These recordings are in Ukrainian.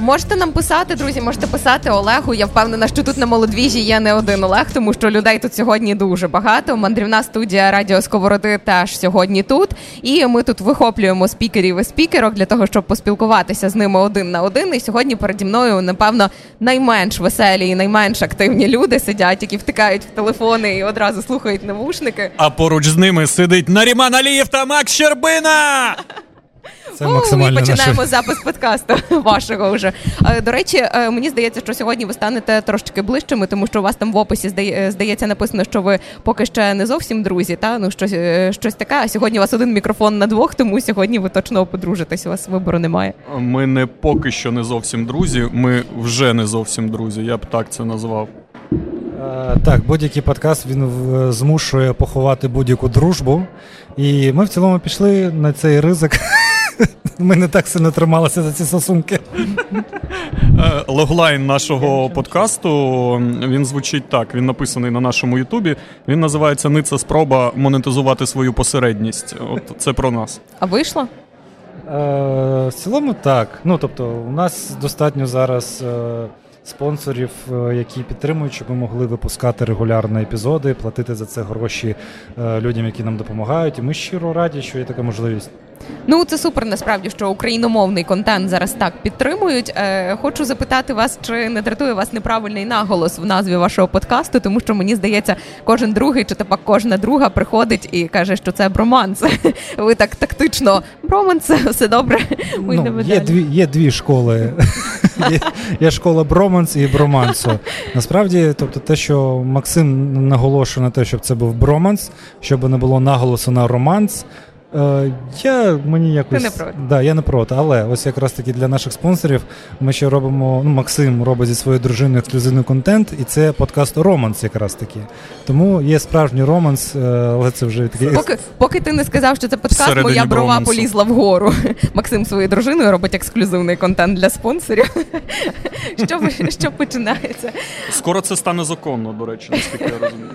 Можете нам писати, друзі, можете писати Олегу. Я впевнена, що тут на молодвіжі є не один Олег, тому що людей тут сьогодні дуже багато. Мандрівна студія Радіо Сковороди теж сьогодні тут. І ми тут вихоплюємо спікерів і спікерок для того, щоб поспілкуватися з ними один на один. І сьогодні переді мною, напевно, найменш веселі і найменш активні люди сидять, які втикають в телефони і одразу слухають навушники. А поруч з ними сидить Наріман Алієв та Макс Щербина. Це максимально Ми починаємо наше... запис подкасту вашого вже. Е, до речі, е, мені здається, що сьогодні ви станете трошки ближчими, тому що у вас там в описі е, здається написано, що ви поки ще не зовсім друзі. Та ну щось щось таке. А сьогодні у вас один мікрофон на двох, тому сьогодні ви точно подружитесь. У вас вибору немає. Ми не поки що не зовсім друзі. Ми вже не зовсім друзі. Я б так це назвав. Так, будь-який подкаст він змушує поховати будь-яку дружбу. І ми в цілому пішли на цей ризик. Ми не так сильно трималися за ці стосунки. Е, логлайн нашого подкасту він звучить так. Він написаний на нашому Ютубі. Він називається Ниця спроба монетизувати свою посередність. От це про нас. А вийшло? Е, В цілому так. Ну тобто, у нас достатньо зараз. Е, спонсорів, які підтримують, щоб ми могли випускати регулярно епізоди, платити за це гроші людям, які нам допомагають. І ми щиро раді, що є така можливість. Ну це супер. Насправді, що україномовний контент зараз так підтримують. Е, Хочу запитати вас, чи не дратує вас неправильний наголос в назві вашого подкасту, тому що мені здається, кожен другий чи тепер кожна друга приходить і каже, що це броманс. Ви так тактично броманс, все добре. Ми ну, Є дві є дві школи. Є, є школа броманс і бромансу. Насправді, тобто, те, що Максим наголошує на те, щоб це був броманс, щоб не було наголосу на романс. Е, я мені якось Ти не проти. Да, я не проти, але ось якраз таки для наших спонсорів ми ще робимо. Ну, Максим робить зі своєю дружиною ексклюзивний контент, і це подкаст Романс, якраз таки. Тому є справжній романс, е, але це вже такий. Поки поки ти не сказав, що це подкаст, Всередині моя брова романсу. полізла вгору. Максим своєю дружиною робить ексклюзивний контент для спонсорів. Що що починається? Скоро це стане законно, до речі, наскільки я розумію.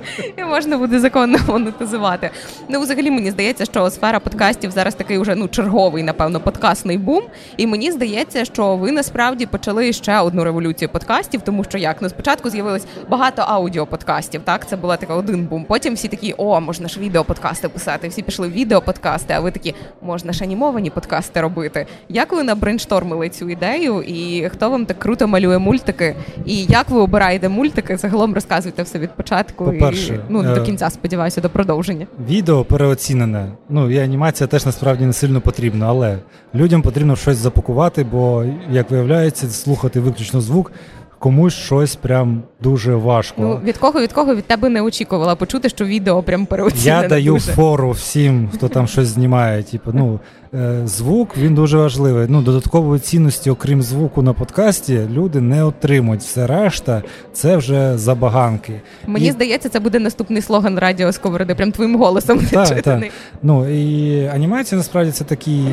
І можна буде законно монетизувати. Ну, взагалі, мені здається, що сфера подкастів зараз такий уже ну черговий, напевно, подкастний бум. І мені здається, що ви насправді почали ще одну революцію подкастів, тому що як ну спочатку з'явилось багато аудіоподкастів. Так, це була така один бум. Потім всі такі, о, можна ж відеоподкасти писати. Всі пішли в відеоподкасти, а ви такі, можна ж анімовані подкасти робити. Як ви набрейнштормили цю ідею? І хто вам так круто малює мультики? І як ви обираєте мультики? Загалом розказуйте все від початку. По-перше, ну до е, кінця сподіваюся, до продовження. Відео переоцінене. Ну і анімація теж насправді не сильно потрібна, але людям потрібно щось запакувати, бо як виявляється, слухати виключно звук комусь щось прям дуже важко. Ну від кого від кого від тебе не очікувала почути, що відео прям переоцінене Я даю дуже. фору всім, хто там щось знімає. Типу, ну е, звук він дуже важливий. Ну додаткової цінності, окрім звуку на подкасті, люди не отримують. Все решта це вже забаганки. Мені і... здається, це буде наступний слоган радіо Сковороди, прям твоїм голосом. Так, так. Ну і анімація насправді це такий.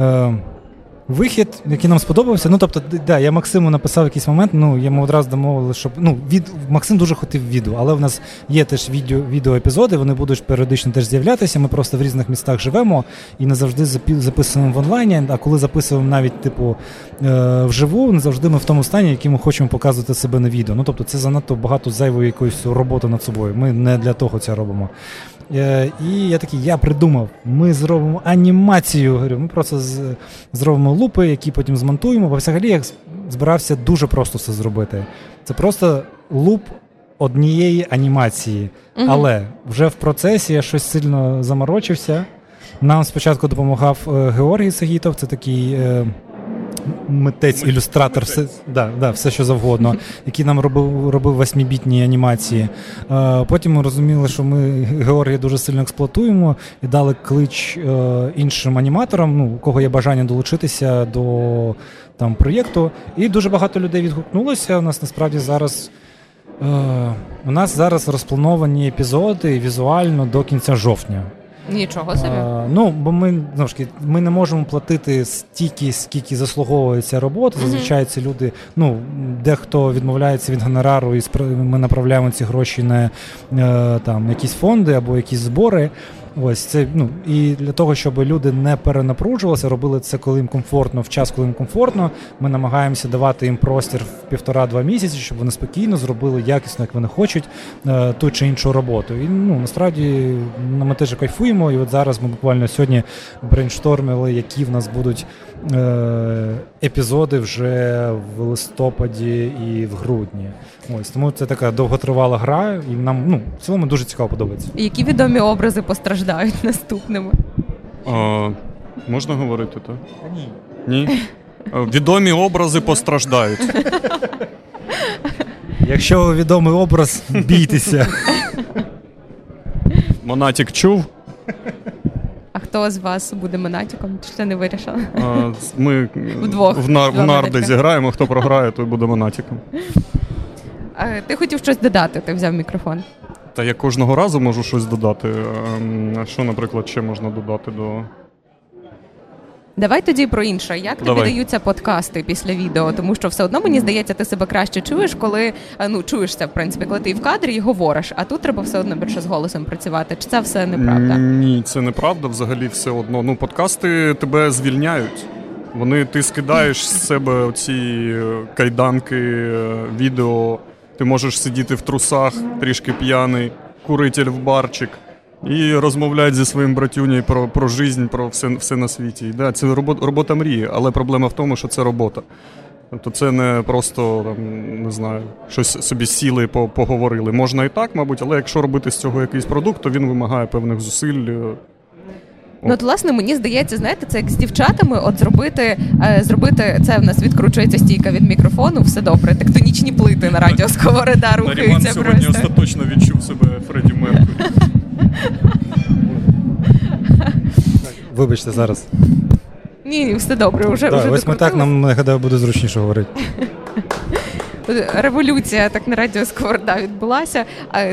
Е, Вихід, який нам сподобався. Ну, тобто, да, я Максиму написав якийсь момент, ну, йому одразу домовили, щоб. Ну, від Максим дуже хотів відео, але в нас є теж відео відеоепізоди, вони будуть періодично теж з'являтися. Ми просто в різних містах живемо і не завжди записуємо в онлайні. А коли записуємо навіть, типу, е, вживу, не завжди ми в тому стані, який ми хочемо показувати себе на відео. Ну, тобто, це занадто багато зайвої якоїсь роботи над собою. Ми не для того це робимо. Е, і я такий, я придумав, ми зробимо анімацію. Говорю, Ми просто з, зробимо лупи, які потім змонтуємо. Бо взагалі я збирався дуже просто це зробити. Це просто луп однієї анімації. Угу. Але вже в процесі я щось сильно заморочився. Нам спочатку допомагав е, Георгій Сагітов, це такий. Е, митець, ілюстратор, все да, да, все що завгодно, який нам робив робив восьмібітні анімації. Потім ми розуміли, що ми Георгія дуже сильно експлуатуємо і дали клич е, іншим аніматорам, ну, у кого є бажання долучитися до там проєкту. І дуже багато людей відгукнулося. У нас насправді зараз. Е, у нас зараз розплановані епізоди візуально до кінця жовтня. Нічого собі. А, ну, бо ми знову ж ми не можемо платити стільки, скільки заслуговується робота. Зазвичай ці люди, ну дехто відмовляється від гонорару, і ми направляємо ці гроші на е, там якісь фонди або якісь збори. Ось це ну і для того, щоб люди не перенапружувалися, робили це, коли їм комфортно, в час, коли їм комфортно. Ми намагаємося давати їм простір в півтора-два місяці, щоб вони спокійно зробили якісно, як вони хочуть, е, ту чи іншу роботу. І ну насправді ну, ми теж кайфуємо. І от зараз ми буквально сьогодні брейнштормили, які в нас будуть е, епізоди вже в листопаді і в грудні. Ось тому це така довготривала гра, і нам ну в цілому дуже цікаво подобається. Які відомі образи постраждають наступними? А, можна говорити, так? Ні. Ні? Відомі образи постраждають. Якщо відомий образ, бійтеся. Монатік чув. А хто з вас буде монатіком? Чи це не вирішили? А, Ми Вдвох. в, нар- в нарди зіграємо, хто програє, той буде монатіком. Е, Ти хотів щось додати, ти взяв мікрофон. Та я кожного разу можу щось додати. Ем, що, наприклад, ще можна додати до. Давай тоді про інше. Як тобі Давай. даються подкасти після відео? Тому що все одно мені здається, ти себе краще чуєш, коли е, ну чуєшся, в принципі, коли ти в кадрі і говориш, а тут треба все одно більше з голосом працювати. Чи це все неправда? Ні, це неправда. Взагалі все одно. Ну, подкасти тебе звільняють. Вони ти скидаєш з себе оці е, кайданки, е, відео. Ти можеш сидіти в трусах, трішки п'яний, куритель в барчик. І розмовляти зі своїм братюнею про, про життя, про все, все на світі. Да, це робота, робота мрії, але проблема в тому, що це робота. Тобто це не просто там, не знаю, щось собі сіли, по- поговорили. Можна і так, мабуть, але якщо робити з цього якийсь продукт, то він вимагає певних зусиль. Ну, от, власне, мені здається, знаєте, це як з дівчатами, от зробити, е, зробити це в нас відкручується стійка від мікрофону, все добре. Тектонічні плити на радіо Сковорода Наріман рухаються сьогодні просто. остаточно відчув себе Фредді Меркурі. Вибачте зараз. Ні, ні, все добре. Уже, Так, уже ось ми так нам я гадаю, буде зручніше говорити. Революція так на радіо Сковорода відбулася.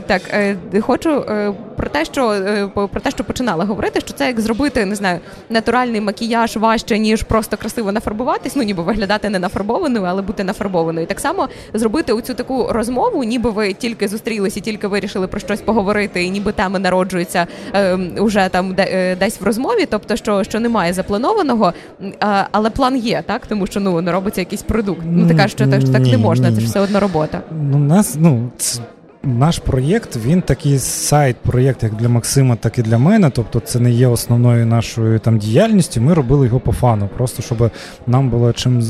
Так, е, хочу е, про те, що е, про те, що починала говорити, що це як зробити, не знаю, натуральний макіяж важче, ніж просто красиво нафарбуватись, ну ніби виглядати не нафарбованою, але бути нафарбованою. Так само зробити оцю таку розмову, ніби ви тільки зустрілися, тільки вирішили про щось поговорити, і ніби теми народжуються е, уже там де, е, десь в розмові, тобто що, що немає запланованого, а, але план є, так тому що ну не робиться якийсь продукт. Ну ти кажеш, що так, що так не можна, це ж все одно робота. Ну, нас, ну, ц- наш проєкт, він такий сайт-проєкт, як для Максима, так і для мене. Тобто це не є основною нашою там діяльністю. Ми робили його по фану, просто щоб нам було чим е,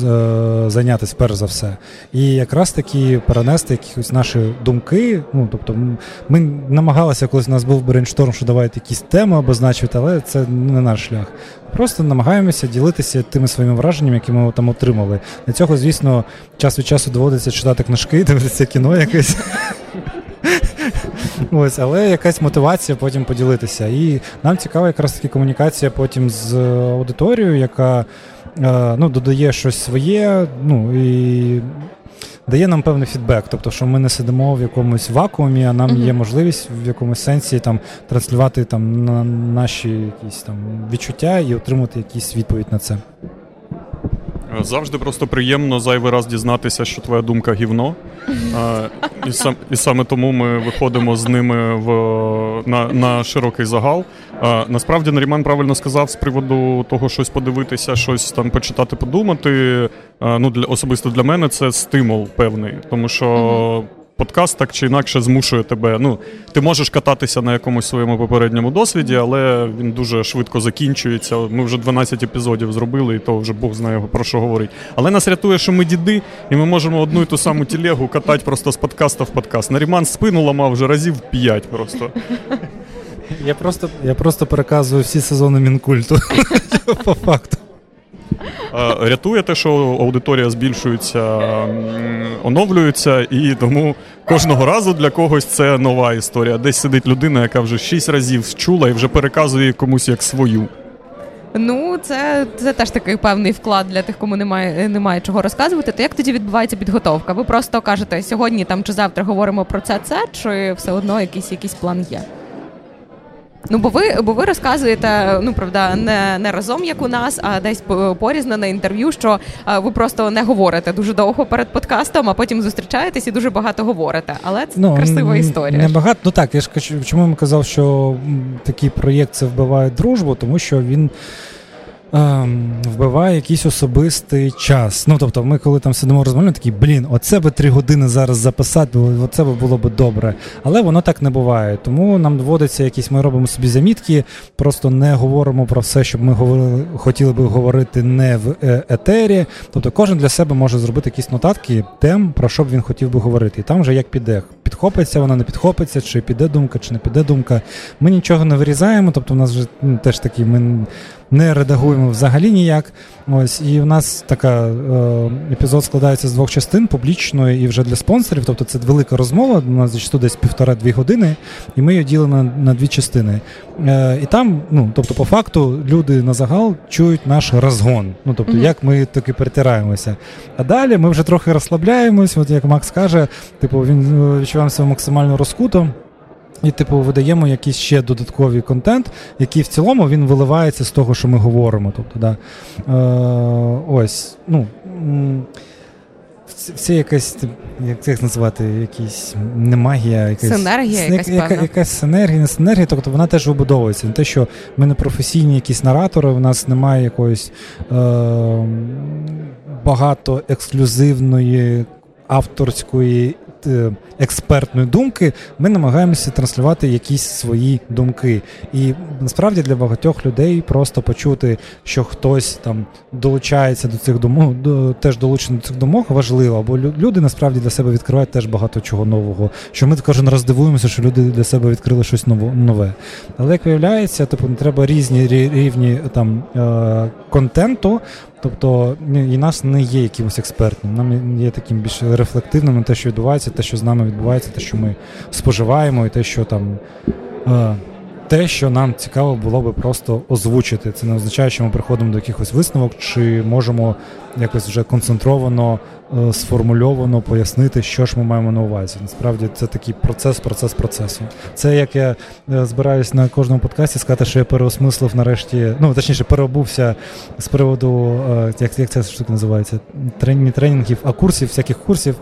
зайнятися перш за все. І якраз таки перенести якісь наші думки. Ну, тобто, ми намагалися, колись у нас був brainstorm, що давайте якісь теми обозначити, але це не наш шлях. Просто намагаємося ділитися тими своїми враженнями, які ми там отримали. Для цього, звісно, час від часу доводиться читати книжки, дивитися кіно якесь. Ось, але якась мотивація потім поділитися. І нам цікава якраз таки комунікація потім з аудиторією, яка е, ну, додає щось своє, ну і дає нам певний фідбек. Тобто, що ми не сидимо в якомусь вакуумі, а нам є можливість в якомусь сенсі там транслювати там на наші якісь там відчуття і отримати якісь відповідь на це. Завжди просто приємно зайвий раз дізнатися, що твоя думка гівно. І, сам, і саме тому ми виходимо з ними в, на, на широкий загал. Насправді Наріман правильно сказав з приводу того, щось подивитися, щось там почитати, подумати. Ну, для, особисто для мене це стимул певний, тому що. Подкаст так чи інакше змушує тебе. Ну, ти можеш кататися на якомусь своєму попередньому досвіді, але він дуже швидко закінчується. Ми вже 12 епізодів зробили, і то вже Бог знає про що говорить. Але нас рятує, що ми діди, і ми можемо одну і ту саму телегу катати просто з подкаста в подкаст. Наріман спину ламав вже разів 5 просто. Я просто, я просто переказую всі сезони мінкульту по факту. Е, Рятує те, що аудиторія збільшується, оновлюється, і тому кожного разу для когось це нова історія. Десь сидить людина, яка вже 6 разів чула і вже переказує комусь як свою. Ну, це, це теж такий певний вклад для тих, кому немає, немає чого розказувати. То як тоді відбувається підготовка? Ви просто кажете, сьогодні там чи завтра говоримо про це, це, чи все одно якийсь, якийсь план є? Ну бо ви бо ви розказуєте, ну правда, не не разом, як у нас, а десь порізно на інтерв'ю, що ви просто не говорите дуже довго перед подкастом, а потім зустрічаєтесь і дуже багато говорите. Але це ну, красива історія. Не багато. Ну так, я ж чому я казав, що такий проєкт це вбиває дружбу, тому що він. Ем, вбиває якийсь особистий час. Ну тобто, ми, коли там сидимо розмовляємо, такі блін, оце би три години зараз записати, оце би було б добре. Але воно так не буває. Тому нам доводиться якісь, ми робимо собі замітки, просто не говоримо про все, щоб ми говорили, хотіли би говорити не в е, етері. Тобто, кожен для себе може зробити якісь нотатки, тем, про що б він хотів би говорити. І там вже як піде. Підхопиться, вона не підхопиться, чи піде думка, чи не піде думка. Ми нічого не вирізаємо, тобто, у нас вже ну, теж такі ми не редагуємо взагалі ніяк. Ось і в нас така е, епізод складається з двох частин публічної і вже для спонсорів. Тобто це велика розмова. У нас зачасту десь півтора-дві години, і ми її ділимо на, на дві частини. Е, І там, ну тобто, по факту, люди на загал чують наш розгон. Ну тобто, mm-hmm. як ми таки перетираємося. А далі ми вже трохи розслабляємось. От як Макс каже, типу він відчуваємося максимально розкуто. І, типу, видаємо якийсь ще додатковий контент, який в цілому він виливається з того, що ми говоримо. Тобто, да. Е, Ось, ну. Це якась, як це називати, якісь не магія, якась синергія, якась яка, якась синергія, не синергія, тобто вона теж вибудовується. Не те, що ми не професійні якісь наратори, у нас немає якоїсь е, багато ексклюзивної авторської експертної думки, ми намагаємося транслювати якісь свої думки. І насправді для багатьох людей просто почути, що хтось там долучається до цих думок, до, теж долучений до цих думок, важливо, бо люди насправді для себе відкривають теж багато чого нового. Що ми кожен раз дивуємося, що люди для себе відкрили щось нове. Але як виявляється, типу треба різні рівні там е, контенту. Тобто і нас не є якимось експертним, нам є таким більш рефлективним на те, що відбувається, те, що з нами відбувається, те, що ми споживаємо, і те, що там. Те, що нам цікаво було би просто озвучити. Це не означає, що ми приходимо до якихось висновок, чи можемо якось вже концентровано, е, сформульовано пояснити, що ж ми маємо на увазі. Насправді це такий процес, процес процесу. Це як я е, збираюсь на кожному подкасті сказати, що я переосмислив нарешті, ну точніше, переобувся з приводу, е, як як ця штука називається, не тренінгів, а курсів, всяких курсів.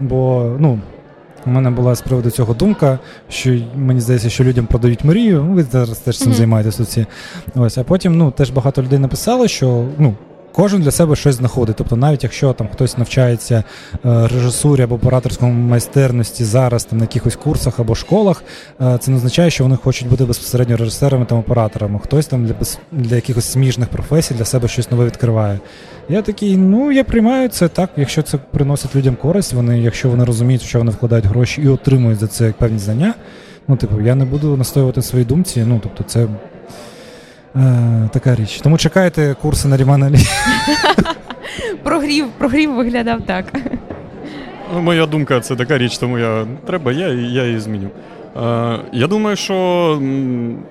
Бо ну. У мене була з приводу цього думка, що мені здається, що людям продають мрію. Ви зараз теж цим mm-hmm. займаєтесь. Ось, а потім ну, теж багато людей написало, що ну, кожен для себе щось знаходить. Тобто, навіть якщо там хтось навчається е, режисурі або операторському майстерності зараз там на якихось курсах або школах, е, це не означає, що вони хочуть бути безпосередньо режисерами та операторами. Хтось там для для якихось сміжних професій для себе щось нове відкриває. Я такий, ну я приймаю це так, якщо це приносить людям користь, вони, якщо вони розуміють, що вони вкладають гроші і отримують за це певні знання. Ну, типу, я не буду настоювати своїй думці. Ну, тобто, це е, така річ. Тому чекайте курси на Рімана Лі. Прогрів, прогрів виглядав так. Ну, Моя думка це така річ, тому я треба, я я її зміню. Е, Я думаю, що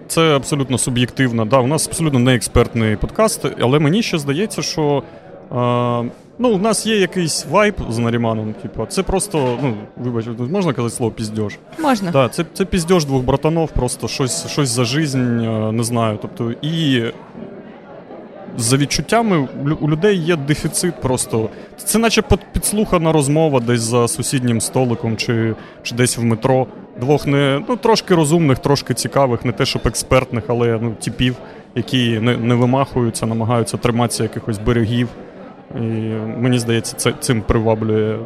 це абсолютно суб'єктивно. Да, У нас абсолютно не експертний подкаст, але мені ще здається, що а, Ну, у нас є якийсь вайб з Наріманом. Типу, це просто, ну, вибач, можна казати слово піздьош? Можна. Так, це це піздьош двох братанов, просто щось щось за жизнь, не знаю. Тобто, і за відчуттями у людей є дефіцит просто. Це наче підслухана розмова десь за сусіднім столиком чи чи десь в метро. Двох не ну, трошки розумних, трошки цікавих, не те, щоб експертних, але ну, типів, які не, не вимахуються, намагаються триматися якихось берегів. І мені здається, це цим приваблює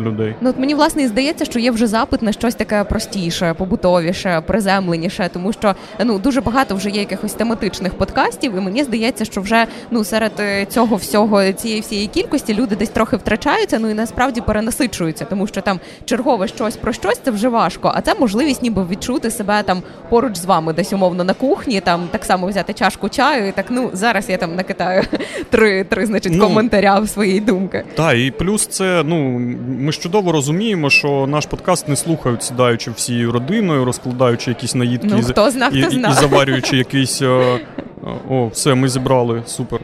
людей. Ну от мені власне і здається, що є вже запит на щось таке простіше, побутовіше, приземленіше, тому що ну дуже багато вже є якихось тематичних подкастів, і мені здається, що вже ну серед е, цього всього цієї всієї кількості люди десь трохи втрачаються, ну і насправді перенасичуються, тому що там чергове щось про щось це вже важко. А це можливість, ніби відчути себе там поруч з вами, десь умовно на кухні, там так само взяти чашку чаю, і так ну зараз я там накитаю три три значить ну, коментаря в своїй думки. Так, і плюс це ну ми ж чудово розуміємо, що наш подкаст не слухають, сідаючи всією родиною, розкладаючи якісь наїдки ну, хто знав, і, хто знав. і, і заварюючи якийсь. О, все, ми зібрали, супер.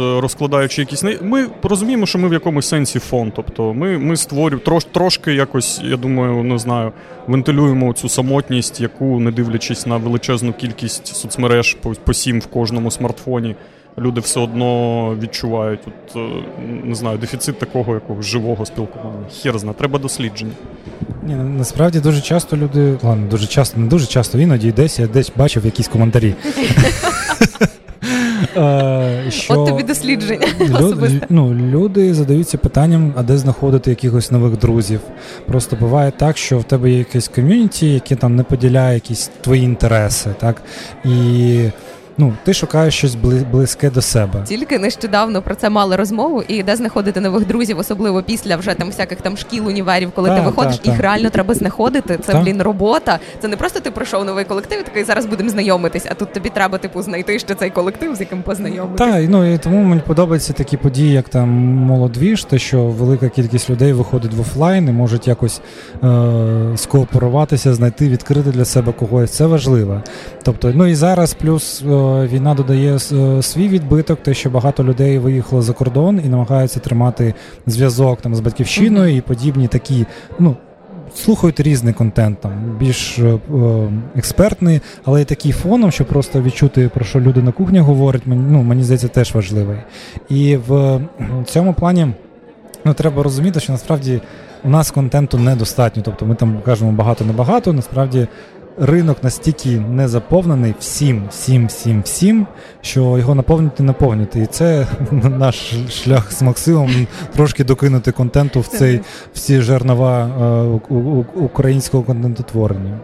розкладаючи якісь ми розуміємо, що ми в якомусь сенсі фон. Тобто ми ми створюємо трош, трошки якось, я думаю, не знаю, вентилюємо цю самотність, яку, не дивлячись на величезну кількість соцмереж по, по сім в кожному смартфоні. Люди все одно відчувають от, е, не знаю, дефіцит такого якогось живого спілкування. Хер зна, треба дослідження. Ні, Насправді дуже часто люди, ладно, дуже часто, не дуже часто, іноді десь я десь бачив якісь коментарі. Е, що От тобі дослідження. Люд, ну, Люди задаються питанням, а де знаходити якихось нових друзів. Просто буває так, що в тебе є якесь ком'юніті, яке там не поділяє якісь твої інтереси. так, І ну, ти шукаєш щось близьке до себе. Тільки нещодавно про це мали розмову, і де знаходити нових друзів, особливо після вже там всяких там шкіл, універів, коли та, ти виходиш, та, їх реально треба знаходити. Це блін робота. Це не просто ти пройшов новий колектив, і такий зараз будемо знайомитись. А тут тобі треба типу знайти ще цей колектив, з яким познайомитись. Так, ну і тому мені подобаються такі події, як там молодвіж, те, що велика кількість людей виходить в офлайн і можуть якось е- скооперуватися, знайти, відкрити для себе когось. Це важливо. Тобто, ну і зараз плюс. Е- війна додає е, свій відбиток, те, що багато людей виїхало за кордон і намагаються тримати зв'язок там з батьківщиною mm-hmm. і подібні такі, ну. Слухають різний контент, там більш е, експертний, але й такий фоном, щоб просто відчути, про що люди на кухні говорять, мені, ну, мені здається, теж важливий. І в цьому плані ну, треба розуміти, що насправді у нас контенту недостатньо. Тобто ми там кажемо багато-небагато, насправді ринок настільки не заповнений всім, всім, всім, всім, що його наповнити наповнити. І це наш шлях з Максимом трошки докинути контенту в цей всі жернова е, українського контентотворення.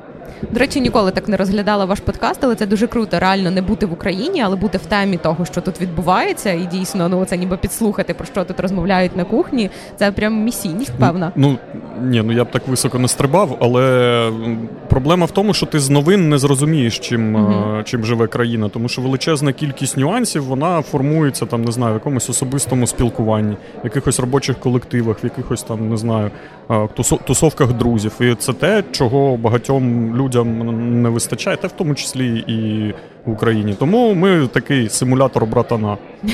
До речі, ніколи так не розглядала ваш подкаст, але це дуже круто. Реально не бути в Україні, але бути в темі того, що тут відбувається, і дійсно ну це ніби підслухати про що тут розмовляють на кухні. Це прям місійність, певна. Ну ні, ну я б так високо не стрибав, але проблема в тому, що ти з новин не зрозумієш, чим угу. чим живе країна, тому що величезна кількість нюансів вона формується там, не знаю, в якомусь особистому спілкуванні, в якихось робочих колективах, в якихось там не знаю, тусовках друзів. І це те, чого багатьом людям людям не вистачає, та в тому числі і в Україні. Тому ми такий симулятор братана.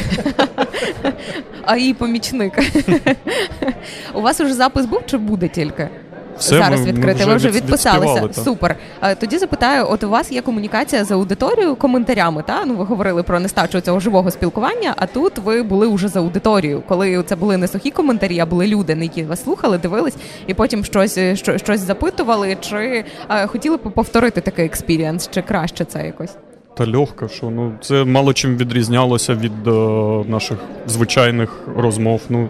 А і помічник. У вас уже запис був чи буде тільки? Все, зараз ми, відкрити. Ми вже ви вже відписалися. Супер. Тоді запитаю: от у вас є комунікація з аудиторією коментарями? Та ну ви говорили про нестачу цього живого спілкування. А тут ви були вже з аудиторією, коли це були не сухі коментарі, а були люди, на які вас слухали, дивились, і потім щось що, щось запитували, чи а, хотіли б повторити такий experience, чи краще це якось. Та легко, що ну це мало чим відрізнялося від uh, наших звичайних розмов. Ну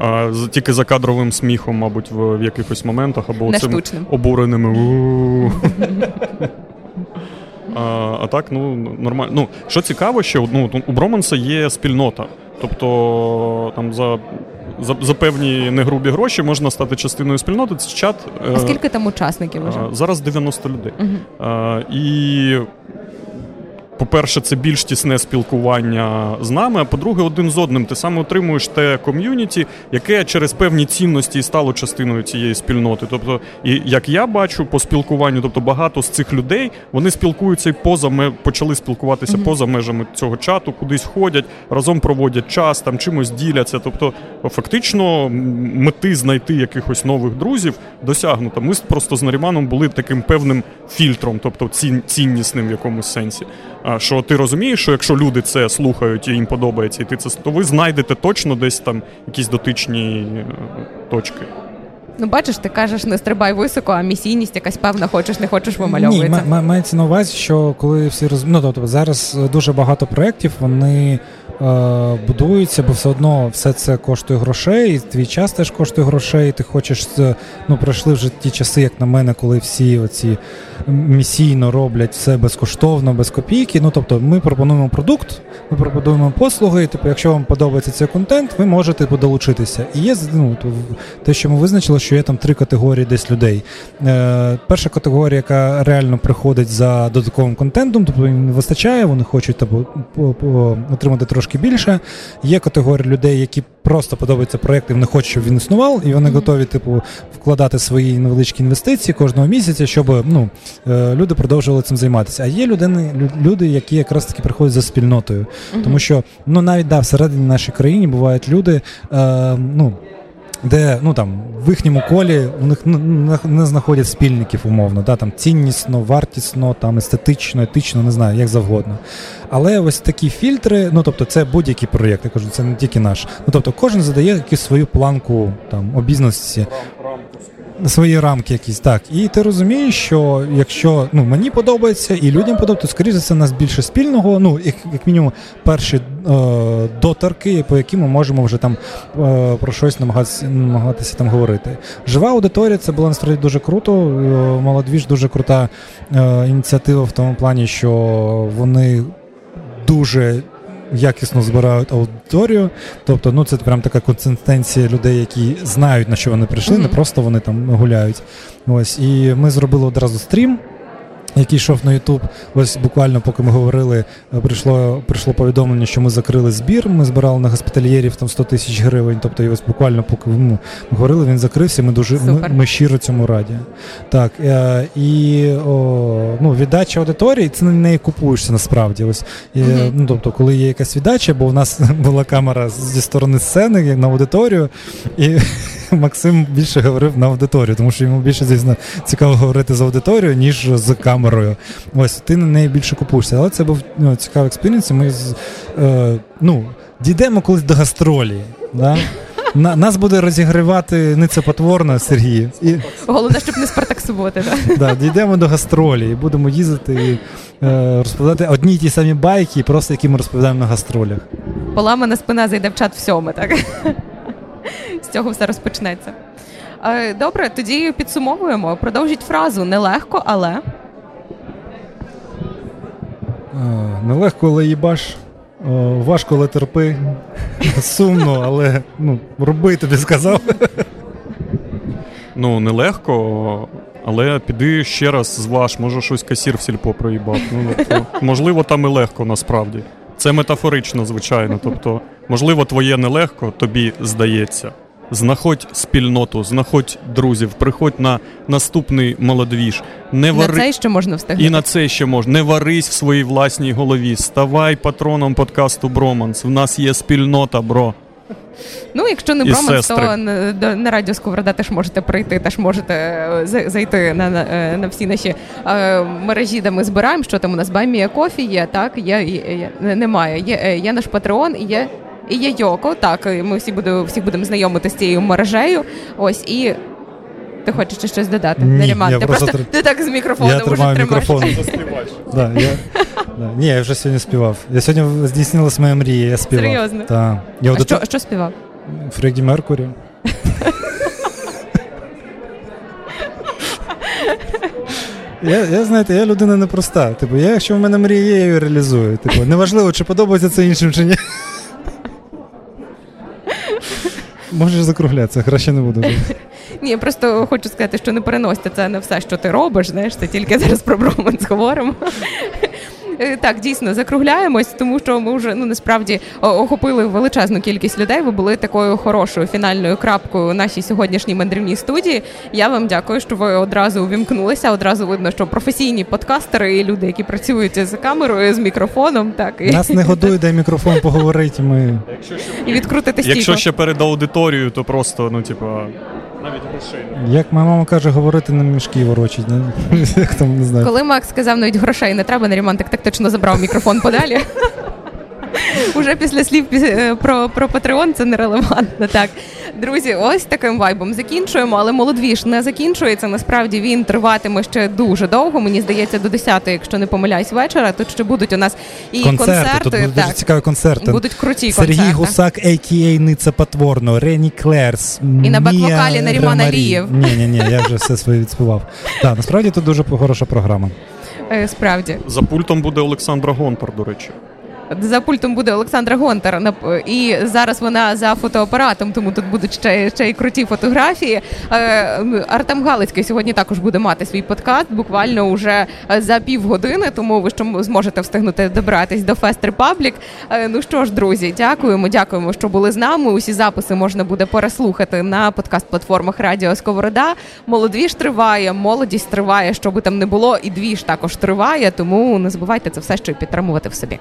а, Тільки за кадровим сміхом, мабуть, в, в якихось моментах або цим обуреними. А а так, ну нормально. Ну, Що цікаво, що ну, у Броманса є спільнота. Тобто там за за за певні негрубі гроші можна стати частиною спільноти. Це чат. А скільки там учасників? вже? Зараз 90 людей. Угу. А, І по-перше, це більш тісне спілкування з нами. А по-друге, один з одним ти саме отримуєш те ком'юніті, яке через певні цінності і стало частиною цієї спільноти. Тобто, і як я бачу по спілкуванню, тобто багато з цих людей вони спілкуються і поза почали спілкуватися mm-hmm. поза межами цього чату, кудись ходять, разом проводять час, там чимось діляться. Тобто, фактично, мети знайти якихось нових друзів досягнуто. Ми просто з Наріманом були таким певним фільтром, тобто ціннісним в якомусь сенсі що ти розумієш, що якщо люди це слухають і їм подобається, і ти це то ви знайдете точно десь там якісь дотичні е, точки. Ну, бачиш, ти кажеш, не стрибай високо, а місійність якась певна, хочеш, не хочеш вимальовується. Ні, мається на увазі, що коли всі роз... ну, тобто зараз дуже багато проєктів, вони Е, будуються, бо все одно все це коштує грошей, і твій час теж коштує грошей. і Ти хочеш ну пройшли вже ті часи, як на мене, коли всі оці місійно роблять все безкоштовно, без копійки. Ну тобто, ми пропонуємо продукт, ми пропонуємо послуги. Типу, якщо вам подобається цей контент, ви можете долучитися. І є ну, те, що ми визначили, що є там три категорії десь людей. Е, Перша категорія, яка реально приходить за додатковим контентом, тобто їм не вистачає, вони хочуть тобто, отримати трошки трошки більше. Є категорія людей, які просто подобаються проєкт і вони хочуть, щоб він існував, і вони готові, типу, вкладати свої невеличкі інвестиції кожного місяця, щоб ну, е, люди продовжували цим займатися. А є людини, люди, які якраз таки приходять за спільнотою. Тому що ну навіть да, всередині нашої країни бувають люди, е, ну де ну там в їхньому колі у них не знаходять спільників умовно, да, там ціннісно, вартісно, там естетично, етично, не знаю, як завгодно. Але ось такі фільтри, ну тобто, це будь-який проєкт, я кажу, це не тільки наш. Ну тобто, кожен задає якусь свою планку там обізнаності свої рамки якісь, так. І ти розумієш, що якщо ну, мені подобається і людям подобається, то скоріше це нас більше спільного. Ну, як, як мінімум, перші е, доторки, по яким ми можемо вже там е, про щось намагатися намагатися там говорити. Жива аудиторія це було насправді дуже круто. Е, Молодвіж дуже крута е, ініціатива в тому плані, що вони дуже якісно збирають аудиторію. Тобто, ну це прям така консистенція людей, які знають, на що вони прийшли, mm-hmm. не просто вони там гуляють. Ось, і ми зробили одразу стрім який йшов на Ютуб. Ось буквально, поки ми говорили, е, прийшло прийшло повідомлення, що ми закрили збір. Ми збирали на госпітальєрів там 100 тисяч гривень. Тобто, і ось буквально, поки ми говорили, він закрився. Ми дуже ми, ми щиро цьому раді. Так е, і о, ну, віддача аудиторії, це на неї купуєшся насправді. Ось і, uh ну тобто, коли є якась віддача, бо в нас була камера зі сторони сцени як на аудиторію, і Максим більше говорив на аудиторію, тому що йому більше звісно цікаво говорити з аудиторією, ніж з камерою. Ось ти на неї більше купуєшся. Але це був ну, цікавий experience. Ми е, ну, дійдемо колись до гастролі. Да? На, Нас буде розігрівати ницепотворно Сергій. І... Головне, щоб не Спартак суботи. Да? Да, Дійдемо до гастролі і будемо їздити і е, розповідати одні й ті самі байки, просто які ми розповідаємо на гастролях. Поламана спина зайде в чат всьому, так? З цього все розпочнеться. Е, добре, тоді підсумовуємо. Продовжіть фразу нелегко, але. Нелегко, але їбаш. Важко, але терпи. Сумно, але ну, роби тобі сказав. Ну, нелегко, але піди ще раз зваж, може щось касір в сільпо проїбав. Ну, то, Можливо, там і легко насправді. Це метафорично, звичайно. Тобто, можливо, твоє нелегко тобі здається. Знаходь спільноту, знаходь друзів, приходь на наступний молодвіж. Не вари... На це ще можна встигнути. І на це ще можна. Не варись в своїй власній голові. Ставай патроном подкасту Броманс. В нас є спільнота, бро. Ну, якщо не Броманс, то на, на радіо Сковорода теж можете прийти, теж можете е, зайти на на, е, на всі наші е, мережі, де ми збираємо. Що там у нас Баймія Кофі є, так? Є, є, є немає. Є, е, є наш патреон і є. І є Йоко, так, ми всі будемо всі будемо знайомити з цією мережею. Ось і ти хочеш ще щось додати? Ні, Неріман, я ти просто просто ти так з мікрофоном я тримаю мікрофон. да, я, да. Ні, я вже сьогодні співав. Я сьогодні здійснилася моя мрія, я співав. Серйозно? Та. Я а що, що співав? Фредді Меркурі. Я, я знаєте, я людина непроста. Типу, я, якщо в мене мрія є, я її реалізую. Типу, неважливо, чи подобається це іншим, чи ні. Можеш закруглятися, краще не буду. Ні, просто хочу сказати, що не переносьте це не все, що ти робиш. Знаєш, це тільки зараз про Броманс говоримо. Е, так, дійсно закругляємось, тому що ми вже ну насправді охопили величезну кількість людей. Ви були такою хорошою фінальною крапкою у нашій сьогоднішній мандрівній студії. Я вам дякую, що ви одразу увімкнулися. Одразу видно, що професійні подкастери і люди, які працюють з камерою, з мікрофоном, так і нас не годує, дай мікрофон поговорити. Ми і відкрутити стійко. Якщо ще перед аудиторією, то просто ну типу, навіть грошей. Як моя мама каже, говорити на мішки ворочить. Не? Як там, не знаю. Коли Макс сказав, навіть грошей не треба, Наріман так тактично забрав мікрофон подалі. Уже після слів е, про про Патреон це нерелевантно. Так, друзі, ось таким вайбом закінчуємо, але молодвіж не закінчується. Насправді він триватиме ще дуже довго. Мені здається, до 10, якщо не помиляюсь, вечора. Тут ще будуть у нас і концерти. концерти тут будуть так, дуже цікаві концерти. Будуть круті Сергій концерти. Гусак, а.к.а. Ниця Потворно, Рені Клерс. І на бек-вокалі Наріман Алієв. Ні, ні, ні, я вже все своє відспівав. Так, насправді тут дуже хороша програма. Е, справді за пультом буде Олександра Гонтар, до речі. За пультом буде Олександра Гонтар. І зараз вона за фотоапаратом, тому тут будуть ще ще й круті фотографії. Е, Артем Галицький сьогодні також буде мати свій подкаст, буквально уже за півгодини, тому ви що зможете встигнути добратись до Fest Republic. Е, ну що ж, друзі, дякуємо, дякуємо, що були з нами. Усі записи можна буде переслухати на подкаст-платформах Радіо Сковорода. Молодвіж триває, молодість триває, що би там не було, і двіж також триває. Тому не забувайте це все, що підтримувати в собі.